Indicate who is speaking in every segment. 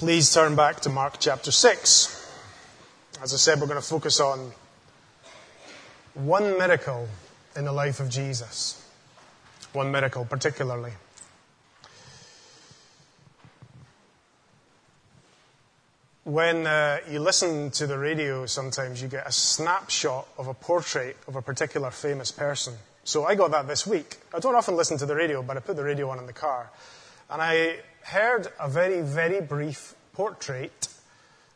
Speaker 1: Please turn back to Mark chapter 6. As I said, we're going to focus on one miracle in the life of Jesus. One miracle, particularly. When uh, you listen to the radio, sometimes you get a snapshot of a portrait of a particular famous person. So I got that this week. I don't often listen to the radio, but I put the radio on in the car. And I heard a very, very brief portrait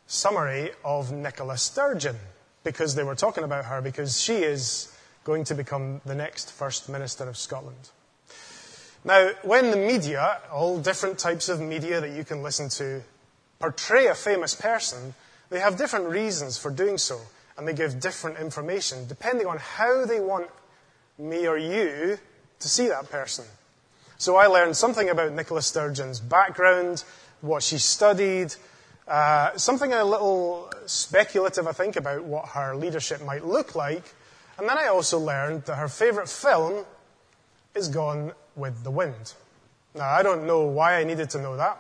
Speaker 1: summary of Nicola Sturgeon because they were talking about her because she is going to become the next First Minister of Scotland. Now, when the media, all different types of media that you can listen to, portray a famous person, they have different reasons for doing so, and they give different information depending on how they want me or you to see that person. So I learned something about Nicola Sturgeon's background, what she studied, uh, something a little speculative, I think, about what her leadership might look like. And then I also learned that her favorite film is Gone with the Wind. Now, I don't know why I needed to know that,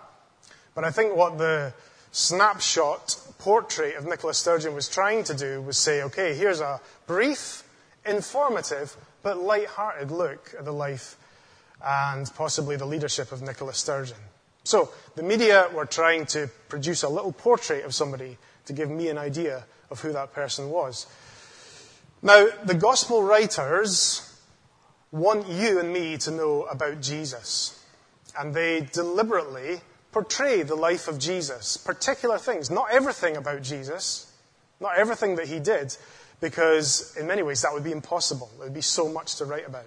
Speaker 1: but I think what the snapshot portrait of Nicola Sturgeon was trying to do was say, okay, here's a brief, informative, but light-hearted look at the life and possibly the leadership of Nicola Sturgeon. So, the media were trying to produce a little portrait of somebody to give me an idea of who that person was. Now, the gospel writers want you and me to know about Jesus. And they deliberately portray the life of Jesus, particular things, not everything about Jesus, not everything that he did, because in many ways that would be impossible. There would be so much to write about.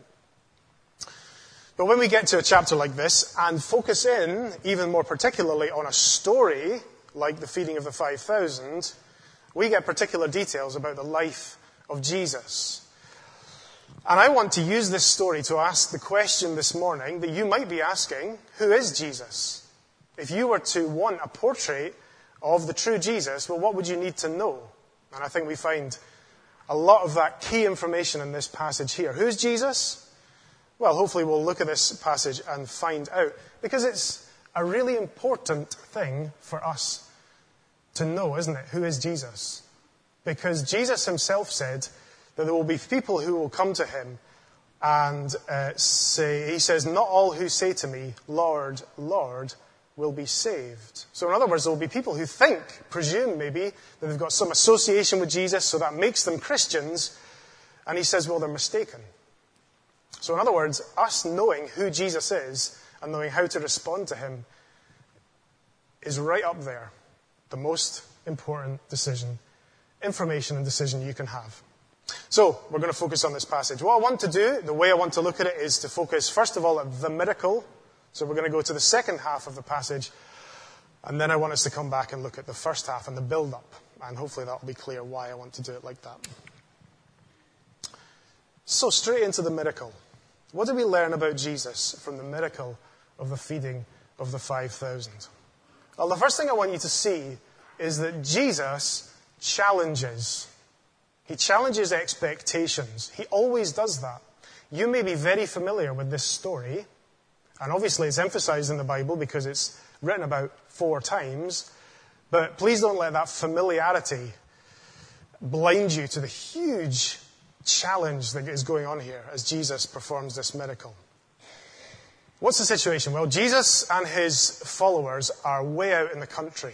Speaker 1: But when we get to a chapter like this and focus in, even more particularly, on a story like the feeding of the 5,000, we get particular details about the life of Jesus. And I want to use this story to ask the question this morning that you might be asking who is Jesus? If you were to want a portrait of the true Jesus, well, what would you need to know? And I think we find a lot of that key information in this passage here. Who's Jesus? Well, hopefully we'll look at this passage and find out, because it's a really important thing for us to know, isn't it? Who is Jesus? Because Jesus himself said that there will be people who will come to him and uh, say, he says, not all who say to me, Lord, Lord, will be saved. So in other words, there will be people who think, presume maybe, that they've got some association with Jesus, so that makes them Christians. And he says, well, they're mistaken. So, in other words, us knowing who Jesus is and knowing how to respond to him is right up there. The most important decision, information and decision you can have. So, we're going to focus on this passage. What I want to do, the way I want to look at it, is to focus, first of all, at the miracle. So, we're going to go to the second half of the passage, and then I want us to come back and look at the first half and the build up. And hopefully that will be clear why I want to do it like that. So, straight into the miracle. What do we learn about Jesus from the miracle of the feeding of the 5,000? Well, the first thing I want you to see is that Jesus challenges. He challenges expectations. He always does that. You may be very familiar with this story, and obviously it's emphasized in the Bible because it's written about four times, but please don't let that familiarity blind you to the huge challenge that is going on here as Jesus performs this miracle. What's the situation? Well, Jesus and his followers are way out in the country.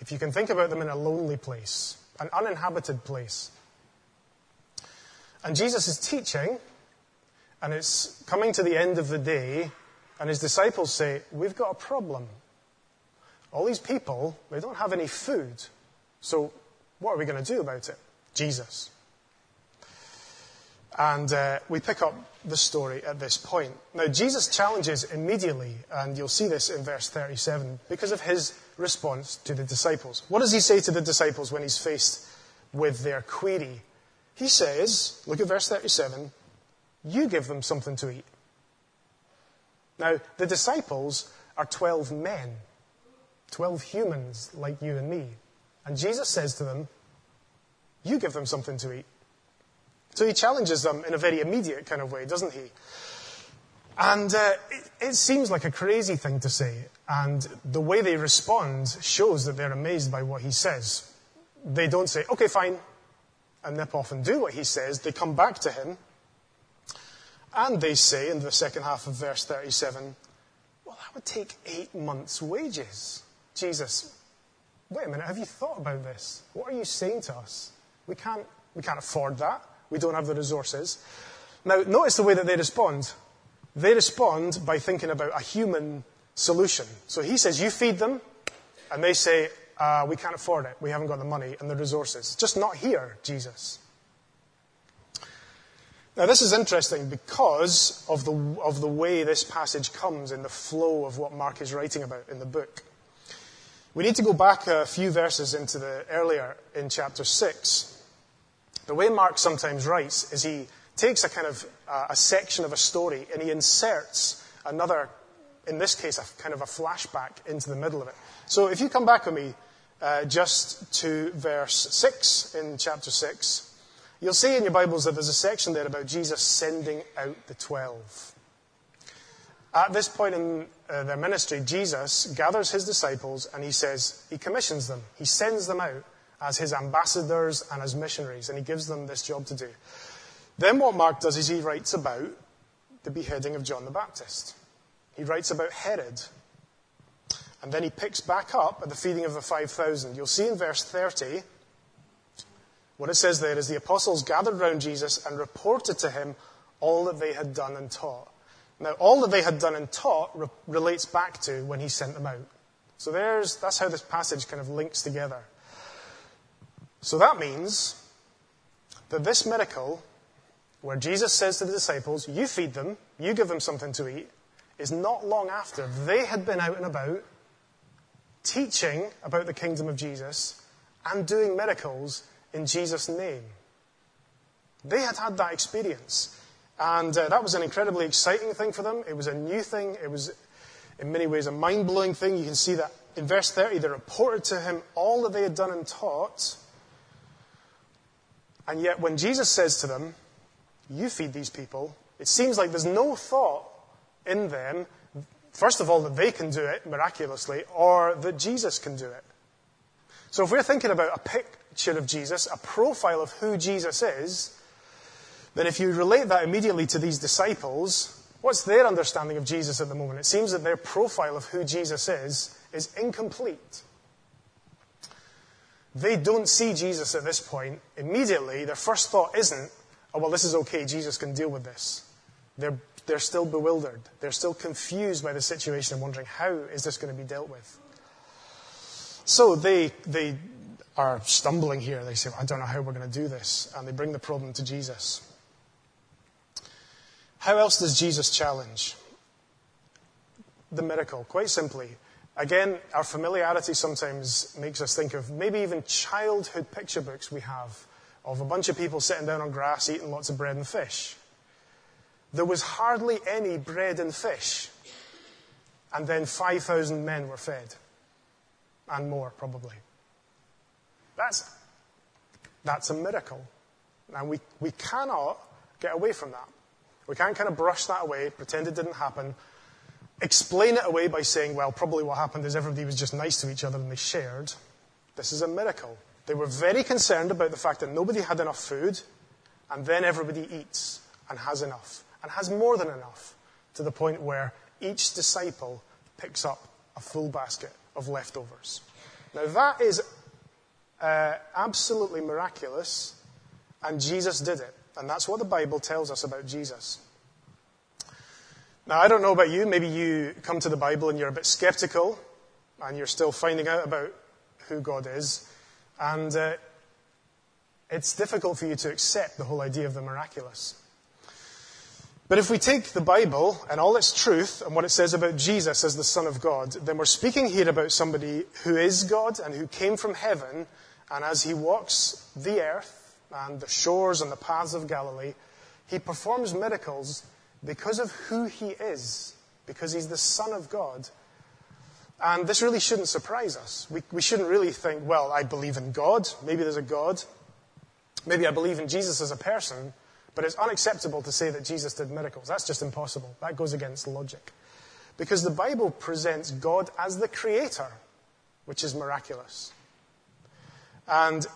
Speaker 1: If you can think about them in a lonely place, an uninhabited place. And Jesus is teaching, and it's coming to the end of the day, and his disciples say, We've got a problem. All these people, they don't have any food. So, what are we going to do about it? Jesus. And uh, we pick up the story at this point. Now, Jesus challenges immediately, and you'll see this in verse 37, because of his response to the disciples. What does he say to the disciples when he's faced with their query? He says, look at verse 37, you give them something to eat. Now, the disciples are 12 men, 12 humans like you and me. And Jesus says to them, you give them something to eat. So he challenges them in a very immediate kind of way, doesn't he? And uh, it, it seems like a crazy thing to say. And the way they respond shows that they're amazed by what he says. They don't say, okay, fine, and nip off and do what he says. They come back to him and they say in the second half of verse 37, well, that would take eight months' wages. Jesus, wait a minute, have you thought about this? What are you saying to us? We can't, we can't afford that. We don't have the resources. Now, notice the way that they respond. They respond by thinking about a human solution. So he says, You feed them, and they say, uh, We can't afford it. We haven't got the money and the resources. Just not here, Jesus. Now, this is interesting because of the, of the way this passage comes in the flow of what Mark is writing about in the book. We need to go back a few verses into the earlier in chapter 6. The way Mark sometimes writes is he takes a kind of uh, a section of a story and he inserts another, in this case, a kind of a flashback into the middle of it. So if you come back with me uh, just to verse 6 in chapter 6, You'll see in your Bibles that there's a section there about Jesus sending out the twelve. At this point in uh, their ministry, Jesus gathers his disciples and he says, he commissions them. He sends them out as his ambassadors and as missionaries, and he gives them this job to do. Then what Mark does is he writes about the beheading of John the Baptist. He writes about Herod. And then he picks back up at the feeding of the 5,000. You'll see in verse 30 what it says there is the apostles gathered round Jesus and reported to him all that they had done and taught. Now, all that they had done and taught re- relates back to when he sent them out. So there's, that's how this passage kind of links together. So that means that this miracle, where Jesus says to the disciples, You feed them, you give them something to eat, is not long after they had been out and about teaching about the kingdom of Jesus and doing miracles in Jesus' name. They had had that experience. And uh, that was an incredibly exciting thing for them. It was a new thing. It was, in many ways, a mind blowing thing. You can see that in verse 30, they reported to him all that they had done and taught. And yet, when Jesus says to them, You feed these people, it seems like there's no thought in them, first of all, that they can do it miraculously, or that Jesus can do it. So if we're thinking about a picture of Jesus, a profile of who Jesus is, then if you relate that immediately to these disciples, what's their understanding of Jesus at the moment? It seems that their profile of who Jesus is is incomplete. They don't see Jesus at this point. Immediately, their first thought isn't, oh, well, this is okay, Jesus can deal with this. They're, they're still bewildered. They're still confused by the situation and wondering, how is this going to be dealt with? So they, they are stumbling here. They say, I don't know how we're going to do this. And they bring the problem to Jesus. How else does Jesus challenge? The miracle, quite simply. Again, our familiarity sometimes makes us think of maybe even childhood picture books we have of a bunch of people sitting down on grass eating lots of bread and fish. There was hardly any bread and fish, and then 5,000 men were fed and more, probably. That's, that's a miracle. And we, we cannot get away from that. We can't kind of brush that away, pretend it didn't happen, explain it away by saying, well, probably what happened is everybody was just nice to each other and they shared. This is a miracle. They were very concerned about the fact that nobody had enough food, and then everybody eats and has enough, and has more than enough, to the point where each disciple picks up a full basket of leftovers. Now, that is uh, absolutely miraculous, and Jesus did it. And that's what the Bible tells us about Jesus. Now, I don't know about you. Maybe you come to the Bible and you're a bit skeptical, and you're still finding out about who God is. And uh, it's difficult for you to accept the whole idea of the miraculous. But if we take the Bible and all its truth and what it says about Jesus as the Son of God, then we're speaking here about somebody who is God and who came from heaven, and as he walks the earth and the shores and the paths of Galilee, he performs miracles because of who he is, because he's the Son of God. And this really shouldn't surprise us. We, we shouldn't really think, well, I believe in God. Maybe there's a God. Maybe I believe in Jesus as a person. But it's unacceptable to say that Jesus did miracles. That's just impossible. That goes against logic. Because the Bible presents God as the creator, which is miraculous. And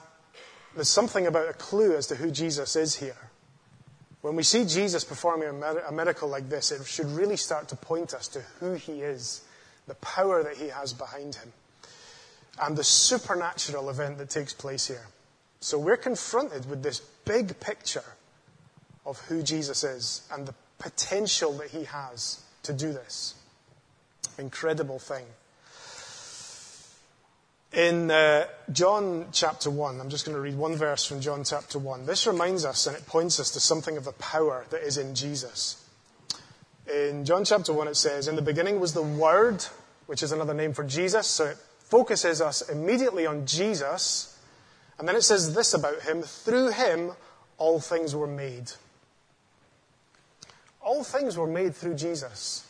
Speaker 1: there's something about a clue as to who Jesus is here. When we see Jesus performing a miracle like this, it should really start to point us to who he is, the power that he has behind him, and the supernatural event that takes place here. So we're confronted with this big picture of who Jesus is and the potential that he has to do this. Incredible thing. In uh, John chapter 1, I'm just going to read one verse from John chapter 1. This reminds us and it points us to something of the power that is in Jesus. In John chapter 1, it says, In the beginning was the Word, which is another name for Jesus. So it focuses us immediately on Jesus. And then it says this about him through him, all things were made. All things were made through Jesus,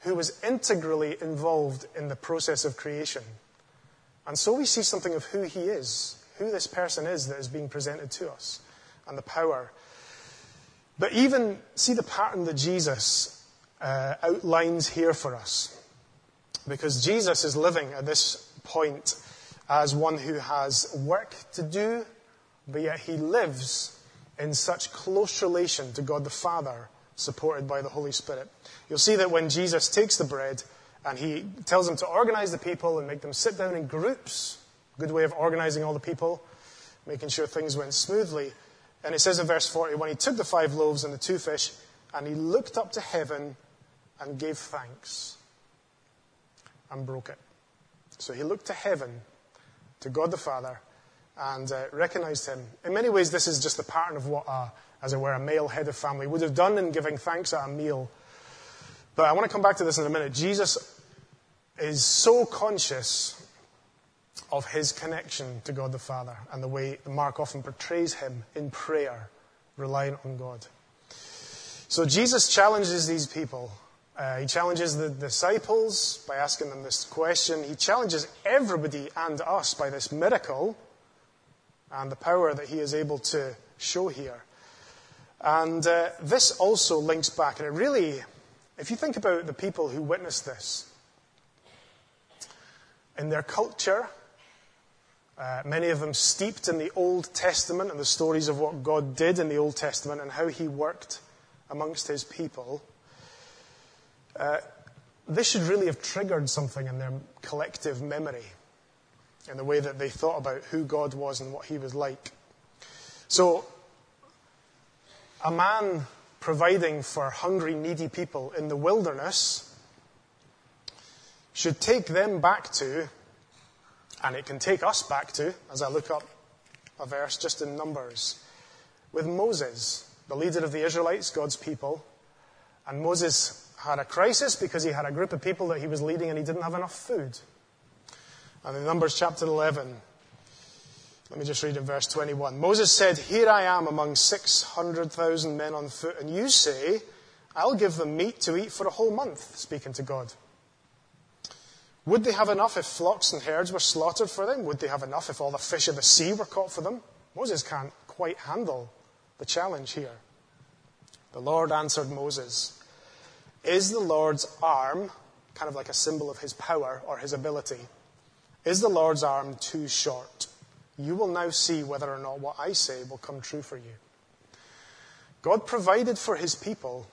Speaker 1: who was integrally involved in the process of creation. And so we see something of who he is, who this person is that is being presented to us, and the power. But even see the pattern that Jesus uh, outlines here for us. Because Jesus is living at this point as one who has work to do, but yet he lives in such close relation to God the Father, supported by the Holy Spirit. You'll see that when Jesus takes the bread, and he tells them to organize the people and make them sit down in groups. Good way of organizing all the people, making sure things went smoothly. And it says in verse 40 when he took the five loaves and the two fish, and he looked up to heaven and gave thanks and broke it. So he looked to heaven, to God the Father, and uh, recognized him. In many ways, this is just the pattern of what, a, as it were, a male head of family would have done in giving thanks at a meal. But I want to come back to this in a minute. Jesus is so conscious of his connection to God the Father and the way Mark often portrays him in prayer, relying on God. So Jesus challenges these people. Uh, he challenges the disciples by asking them this question. He challenges everybody and us by this miracle and the power that he is able to show here. And uh, this also links back, and it really, if you think about the people who witnessed this, in their culture, uh, many of them steeped in the Old Testament and the stories of what God did in the Old Testament and how he worked amongst his people. Uh, this should really have triggered something in their collective memory in the way that they thought about who God was and what he was like. So, a man providing for hungry, needy people in the wilderness should take them back to, and it can take us back to, as I look up a verse just in Numbers, with Moses, the leader of the Israelites, God's people. And Moses had a crisis because he had a group of people that he was leading and he didn't have enough food. And in Numbers chapter 11, let me just read in verse 21. Moses said, Here I am among 600,000 men on foot, and you say, I'll give them meat to eat for a whole month, speaking to God. Would they have enough if flocks and herds were slaughtered for them? Would they have enough if all the fish of the sea were caught for them? Moses can't quite handle the challenge here. The Lord answered Moses, Is the Lord's arm, kind of like a symbol of his power or his ability, is the Lord's arm too short? You will now see whether or not what I say will come true for you. God provided for his people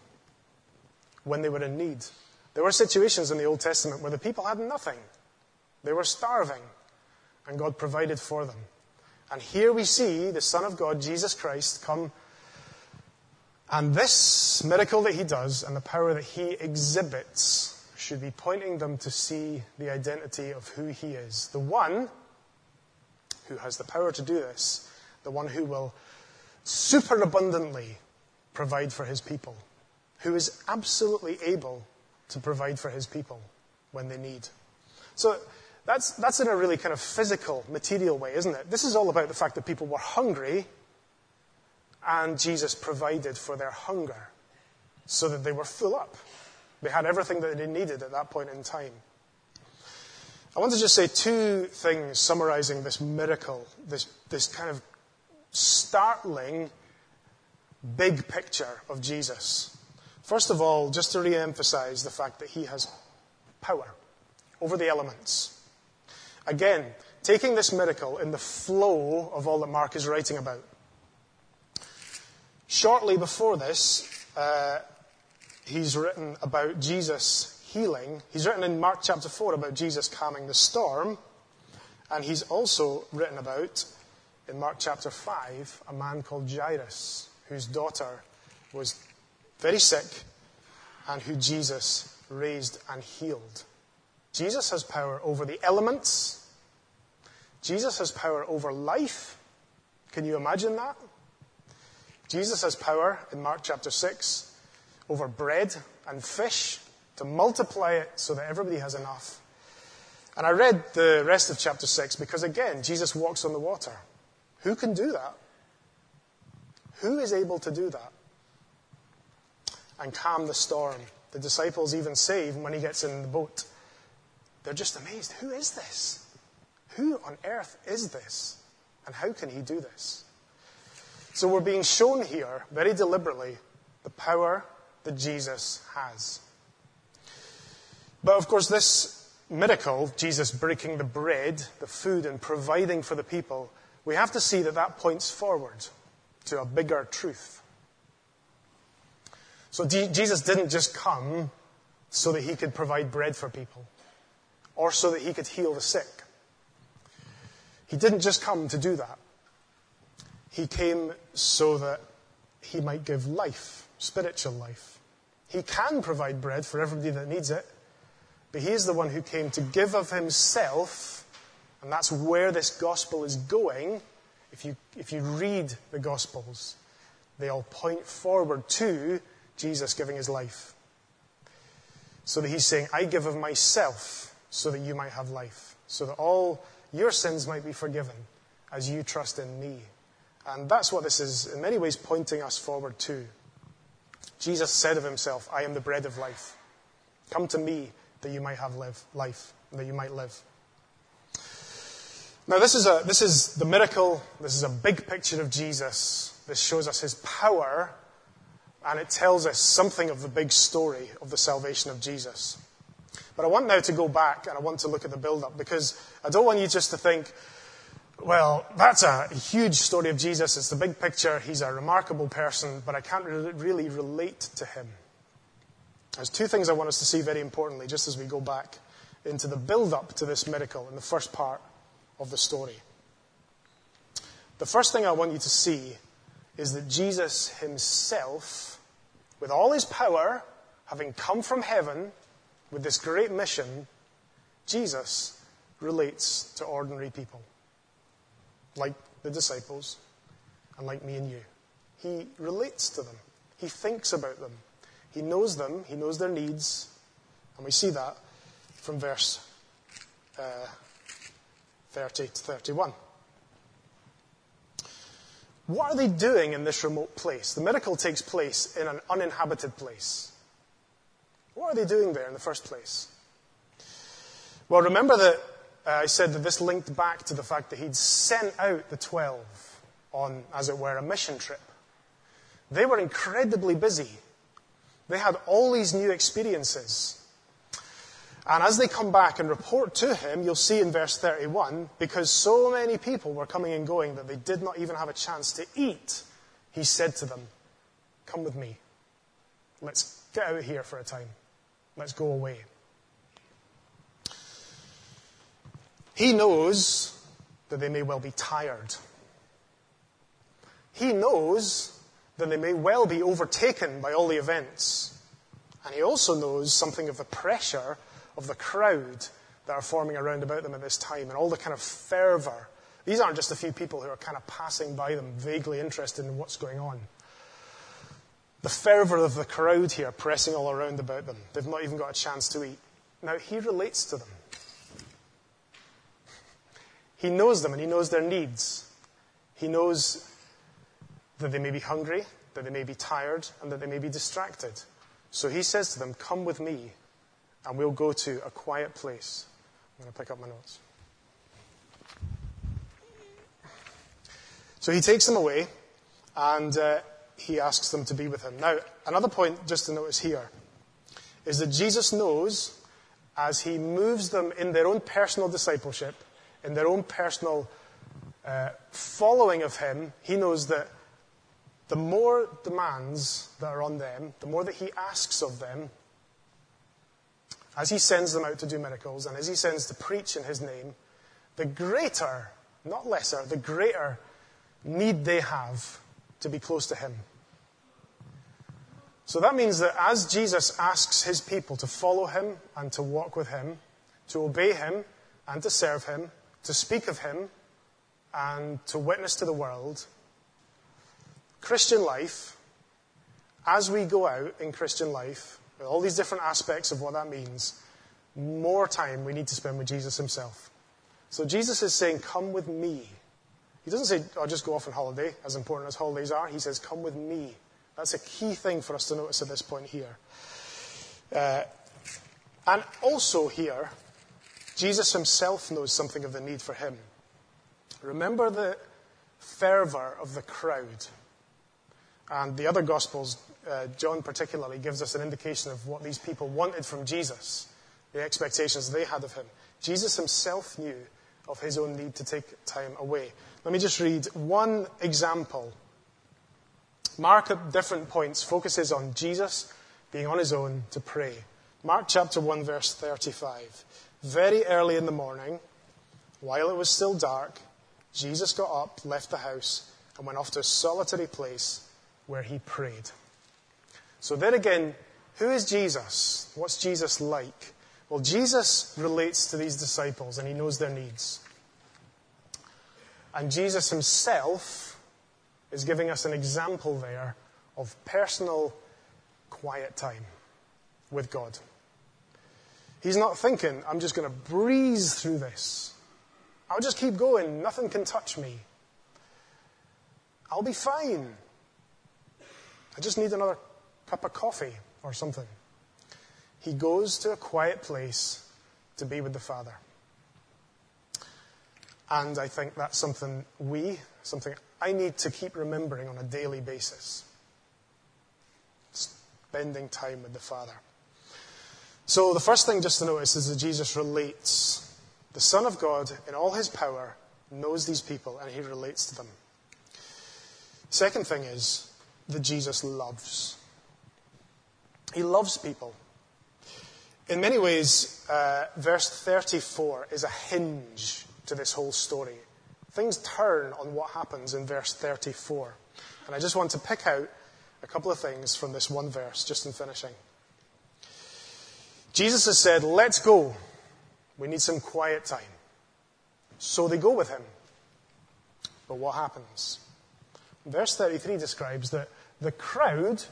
Speaker 1: when they were in need. There were situations in the Old Testament where the people had nothing. They were starving, and God provided for them. And here we see the Son of God, Jesus Christ, come. And this miracle that he does and the power that he exhibits should be pointing them to see the identity of who he is. The one who has the power to do this, the one who will superabundantly provide for his people, who is absolutely able to provide for his people when they need. So that's, that's in a really kind of physical, material way, isn't it? This is all about the fact that people were hungry and Jesus provided for their hunger so that they were full up. They had everything that they needed at that point in time. I want to just say two things summarizing this miracle, this, this kind of startling big picture of Jesus. First of all, just to re emphasize the fact that he has power over the elements. Again, taking this miracle in the flow of all that Mark is writing about. Shortly before this, uh, he's written about Jesus healing. He's written in Mark chapter 4 about Jesus calming the storm. And he's also written about, in Mark chapter 5, a man called Jairus, whose daughter was very sick and who Jesus raised and healed. Jesus has power over the elements. Jesus has power over life. Can you imagine that? Jesus has power in Mark chapter 6 over bread and fish to multiply it so that everybody has enough. And I read the rest of chapter 6 because, again, Jesus walks on the water. Who can do that? Who is able to do that? And calm the storm. The disciples even say, even when he gets in the boat, they're just amazed. Who is this? Who on earth is this? And how can he do this? So we're being shown here, very deliberately, the power that Jesus has. But of course, this miracle, Jesus breaking the bread, the food, and providing for the people, we have to see that that points forward to a bigger truth. So Jesus didn't just come so that he could provide bread for people or so that he could heal the sick. He didn't just come to do that. He came so that he might give life, spiritual life. He can provide bread for everybody that needs it, but he is the one who came to give of himself, and that's where this gospel is going. If you, if you read the gospels, they all point forward to Jesus giving his life. So that he's saying, I give of myself so that you might have life, so that all your sins might be forgiven as you trust in me. And that's what this is in many ways pointing us forward to. Jesus said of himself, I am the bread of life. Come to me that you might have live, life, that you might live. Now, this is, a, this is the miracle. This is a big picture of Jesus. This shows us his power, and it tells us something of the big story of the salvation of Jesus. But I want now to go back and I want to look at the build up because I don't want you just to think, well, that's a huge story of Jesus. It's the big picture. He's a remarkable person, but I can't really relate to him. There's two things I want us to see very importantly, just as we go back into the build up to this miracle in the first part of the story. The first thing I want you to see is that Jesus himself, with all his power, having come from heaven, with this great mission, Jesus relates to ordinary people, like the disciples and like me and you. He relates to them, he thinks about them, he knows them, he knows their needs, and we see that from verse uh, 30 to 31. What are they doing in this remote place? The miracle takes place in an uninhabited place. What are they doing there in the first place? Well, remember that uh, I said that this linked back to the fact that he'd sent out the 12 on, as it were, a mission trip. They were incredibly busy. They had all these new experiences. And as they come back and report to him, you'll see in verse 31, because so many people were coming and going that they did not even have a chance to eat, he said to them, Come with me. Let's get out here for a time. Let's go away. He knows that they may well be tired. He knows that they may well be overtaken by all the events. And he also knows something of the pressure of the crowd that are forming around about them at this time and all the kind of fervor. These aren't just a few people who are kind of passing by them, vaguely interested in what's going on the fervour of the crowd here pressing all around about them. They've not even got a chance to eat. Now, he relates to them. He knows them and he knows their needs. He knows that they may be hungry, that they may be tired, and that they may be distracted. So he says to them, Come with me, and we'll go to a quiet place. I'm going to pick up my notes. So he takes them away, and uh, he asks them to be with him. Now, another point just to notice here is that Jesus knows as he moves them in their own personal discipleship, in their own personal uh, following of him, he knows that the more demands that are on them, the more that he asks of them, as he sends them out to do miracles and as he sends to preach in his name, the greater, not lesser, the greater need they have to be close to him. So that means that as Jesus asks his people to follow him and to walk with him, to obey him and to serve him, to speak of him and to witness to the world, Christian life, as we go out in Christian life, with all these different aspects of what that means, more time we need to spend with Jesus himself. So Jesus is saying, Come with me. He doesn't say, I'll oh, just go off on holiday, as important as holidays are. He says, Come with me. That's a key thing for us to notice at this point here. Uh, and also here, Jesus himself knows something of the need for him. Remember the fervor of the crowd and the other Gospels, uh, John particularly, gives us an indication of what these people wanted from Jesus, the expectations they had of him. Jesus himself knew of his own need to take time away. Let me just read one example. Mark, at different points, focuses on Jesus being on his own to pray. Mark chapter 1, verse 35. Very early in the morning, while it was still dark, Jesus got up, left the house, and went off to a solitary place where he prayed. So then again, who is Jesus? What's Jesus like? Well, Jesus relates to these disciples and he knows their needs. And Jesus himself is giving us an example there of personal quiet time with God. He's not thinking, I'm just going to breeze through this. I'll just keep going. Nothing can touch me. I'll be fine. I just need another cup of coffee or something. He goes to a quiet place to be with the Father. And I think that's something we, something I need to keep remembering on a daily basis. Spending time with the Father. So the first thing just to notice is that Jesus relates. The Son of God, in all his power, knows these people and he relates to them. Second thing is, that Jesus loves. He loves people. In many ways, uh, verse 34 is a hinge to this whole story. Things turn on what happens in verse 34. And I just want to pick out a couple of things from this one verse, just in finishing. Jesus has said, Let's go. We need some quiet time. So they go with him. But what happens? Verse 33 describes that the crowd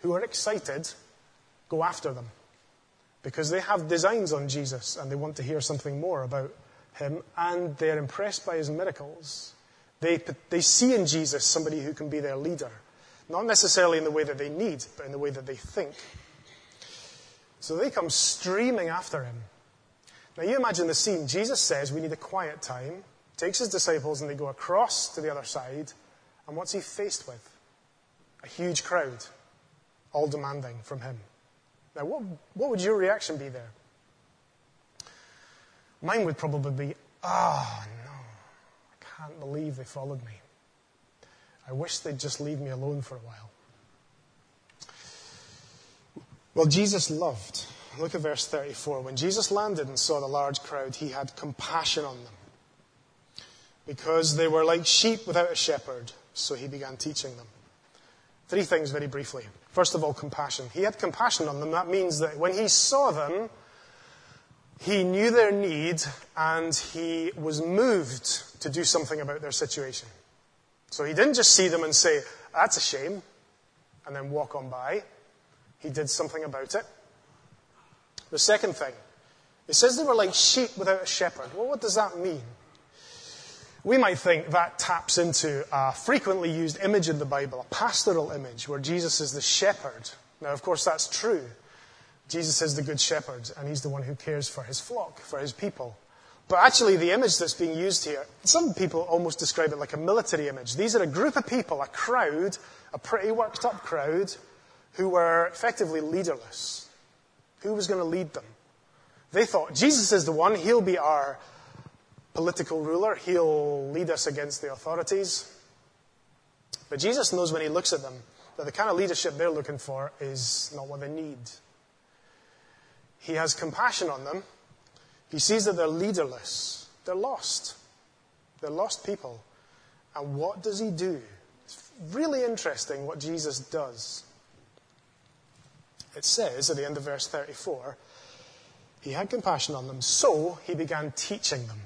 Speaker 1: who are excited go after them because they have designs on Jesus and they want to hear something more about him and they're impressed by his miracles. They, they see in Jesus somebody who can be their leader, not necessarily in the way that they need, but in the way that they think. So they come streaming after him. Now you imagine the scene. Jesus says we need a quiet time, takes his disciples and they go across to the other side. And what's he faced with? A huge crowd, all demanding from him. Now, what, what would your reaction be there? Mine would probably be, oh no, I can't believe they followed me. I wish they'd just leave me alone for a while. Well, Jesus loved. Look at verse 34. When Jesus landed and saw the large crowd, he had compassion on them because they were like sheep without a shepherd. So he began teaching them. Three things very briefly. First of all, compassion. He had compassion on them. That means that when he saw them, he knew their need and he was moved to do something about their situation. So he didn't just see them and say, that's a shame, and then walk on by. He did something about it. The second thing, it says they were like sheep without a shepherd. Well, what does that mean? We might think that taps into a frequently used image in the Bible, a pastoral image, where Jesus is the shepherd. Now, of course, that's true. Jesus is the good shepherd, and he's the one who cares for his flock, for his people. But actually, the image that's being used here, some people almost describe it like a military image. These are a group of people, a crowd, a pretty worked up crowd, who were effectively leaderless. Who was going to lead them? They thought, Jesus is the one, he'll be our political ruler, he'll lead us against the authorities. But Jesus knows when he looks at them that the kind of leadership they're looking for is not what they need. He has compassion on them he sees that they're leaderless. They're lost. They're lost people. And what does he do? It's really interesting what Jesus does. It says at the end of verse 34 he had compassion on them, so he began teaching them.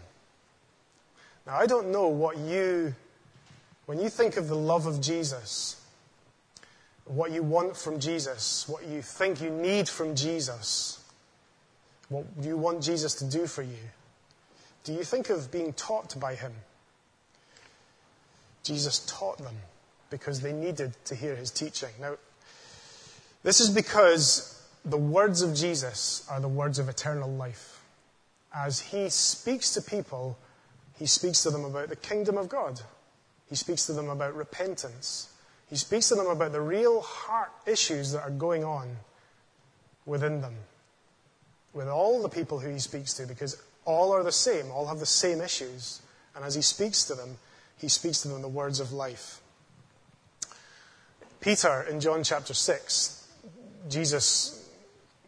Speaker 1: Now, I don't know what you, when you think of the love of Jesus, what you want from Jesus, what you think you need from Jesus, what you want Jesus to do for you? Do you think of being taught by him? Jesus taught them because they needed to hear his teaching. Now, this is because the words of Jesus are the words of eternal life. As he speaks to people, he speaks to them about the kingdom of God. He speaks to them about repentance. He speaks to them about the real heart issues that are going on within them with all the people who he speaks to because all are the same, all have the same issues. And as he speaks to them, he speaks to them in the words of life. Peter, in John chapter 6, Jesus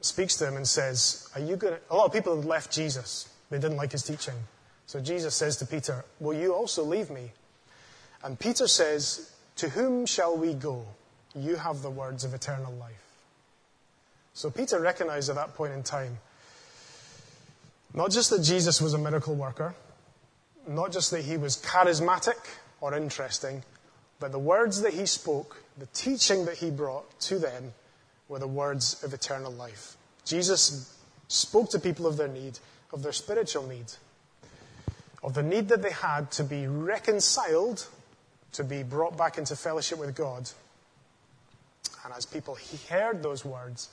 Speaker 1: speaks to him and says, Are you going A lot of people have left Jesus. They didn't like his teaching. So Jesus says to Peter, Will you also leave me? And Peter says, To whom shall we go? You have the words of eternal life. So Peter recognized at that point in time not just that Jesus was a miracle worker, not just that he was charismatic or interesting, but the words that he spoke, the teaching that he brought to them, were the words of eternal life. Jesus spoke to people of their need, of their spiritual need, of the need that they had to be reconciled, to be brought back into fellowship with God. And as people heard those words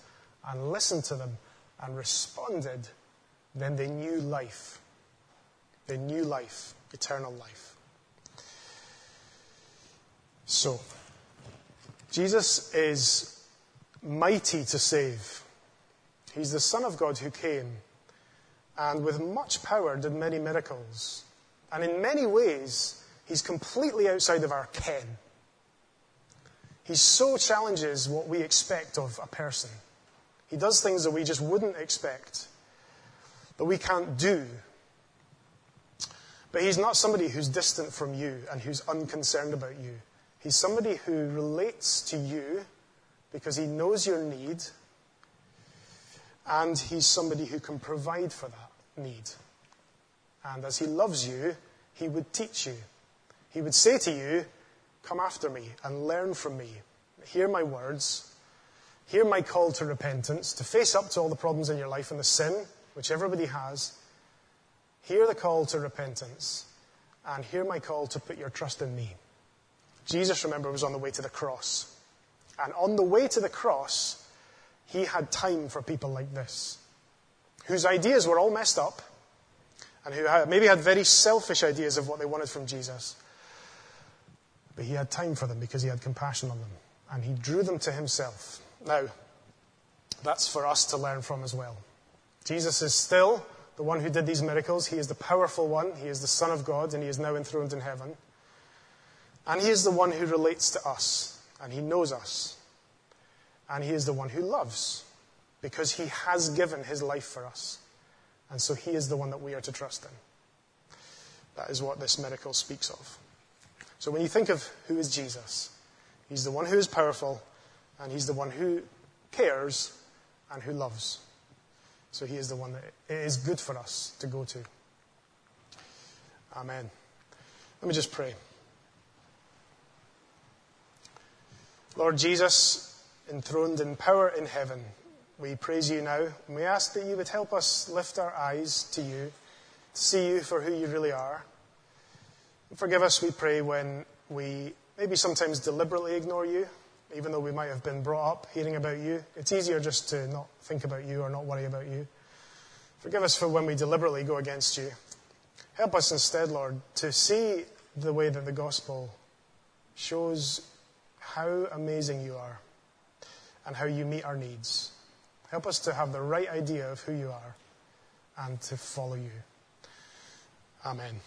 Speaker 1: and listened to them and responded, then they knew life. They knew life, eternal life. So, Jesus is mighty to save. He's the Son of God who came and with much power did many miracles. And in many ways, he's completely outside of our ken. He so challenges what we expect of a person. He does things that we just wouldn't expect that we can't do. But he's not somebody who's distant from you and who's unconcerned about you. He's somebody who relates to you because he knows your need, and he's somebody who can provide for that need. And as he loves you, he would teach you. He would say to you, Come after me and learn from me. Hear my words. Hear my call to repentance, to face up to all the problems in your life and the sin which everybody has, hear the call to repentance and hear my call to put your trust in me. Jesus, remember, was on the way to the cross. And on the way to the cross, he had time for people like this, whose ideas were all messed up, and who maybe had very selfish ideas of what they wanted from Jesus. But he had time for them because he had compassion on them, and he drew them to himself. Now, that's for us to learn from as well. Jesus is still the one who did these miracles. He is the powerful one. He is the Son of God, and he is now enthroned in heaven. And he is the one who relates to us, and he knows us. And he is the one who loves, because he has given his life for us. And so he is the one that we are to trust in. That is what this miracle speaks of. So when you think of who is Jesus, he's the one who is powerful, and he's the one who cares and who loves. So he is the one that it is good for us to go to. Amen. Let me just pray. Lord Jesus, enthroned in power in heaven, we praise you now. And we ask that you would help us lift our eyes to you, to see you for who you really are. Forgive us, we pray, when we maybe sometimes deliberately ignore you even though we might have been brought up hearing about you. It's easier just to not think about you or not worry about you. Forgive us for when we deliberately go against you. Help us instead, Lord, to see the way that the gospel shows how amazing you are and how you meet our needs. Help us to have the right idea of who you are and to follow you. Amen.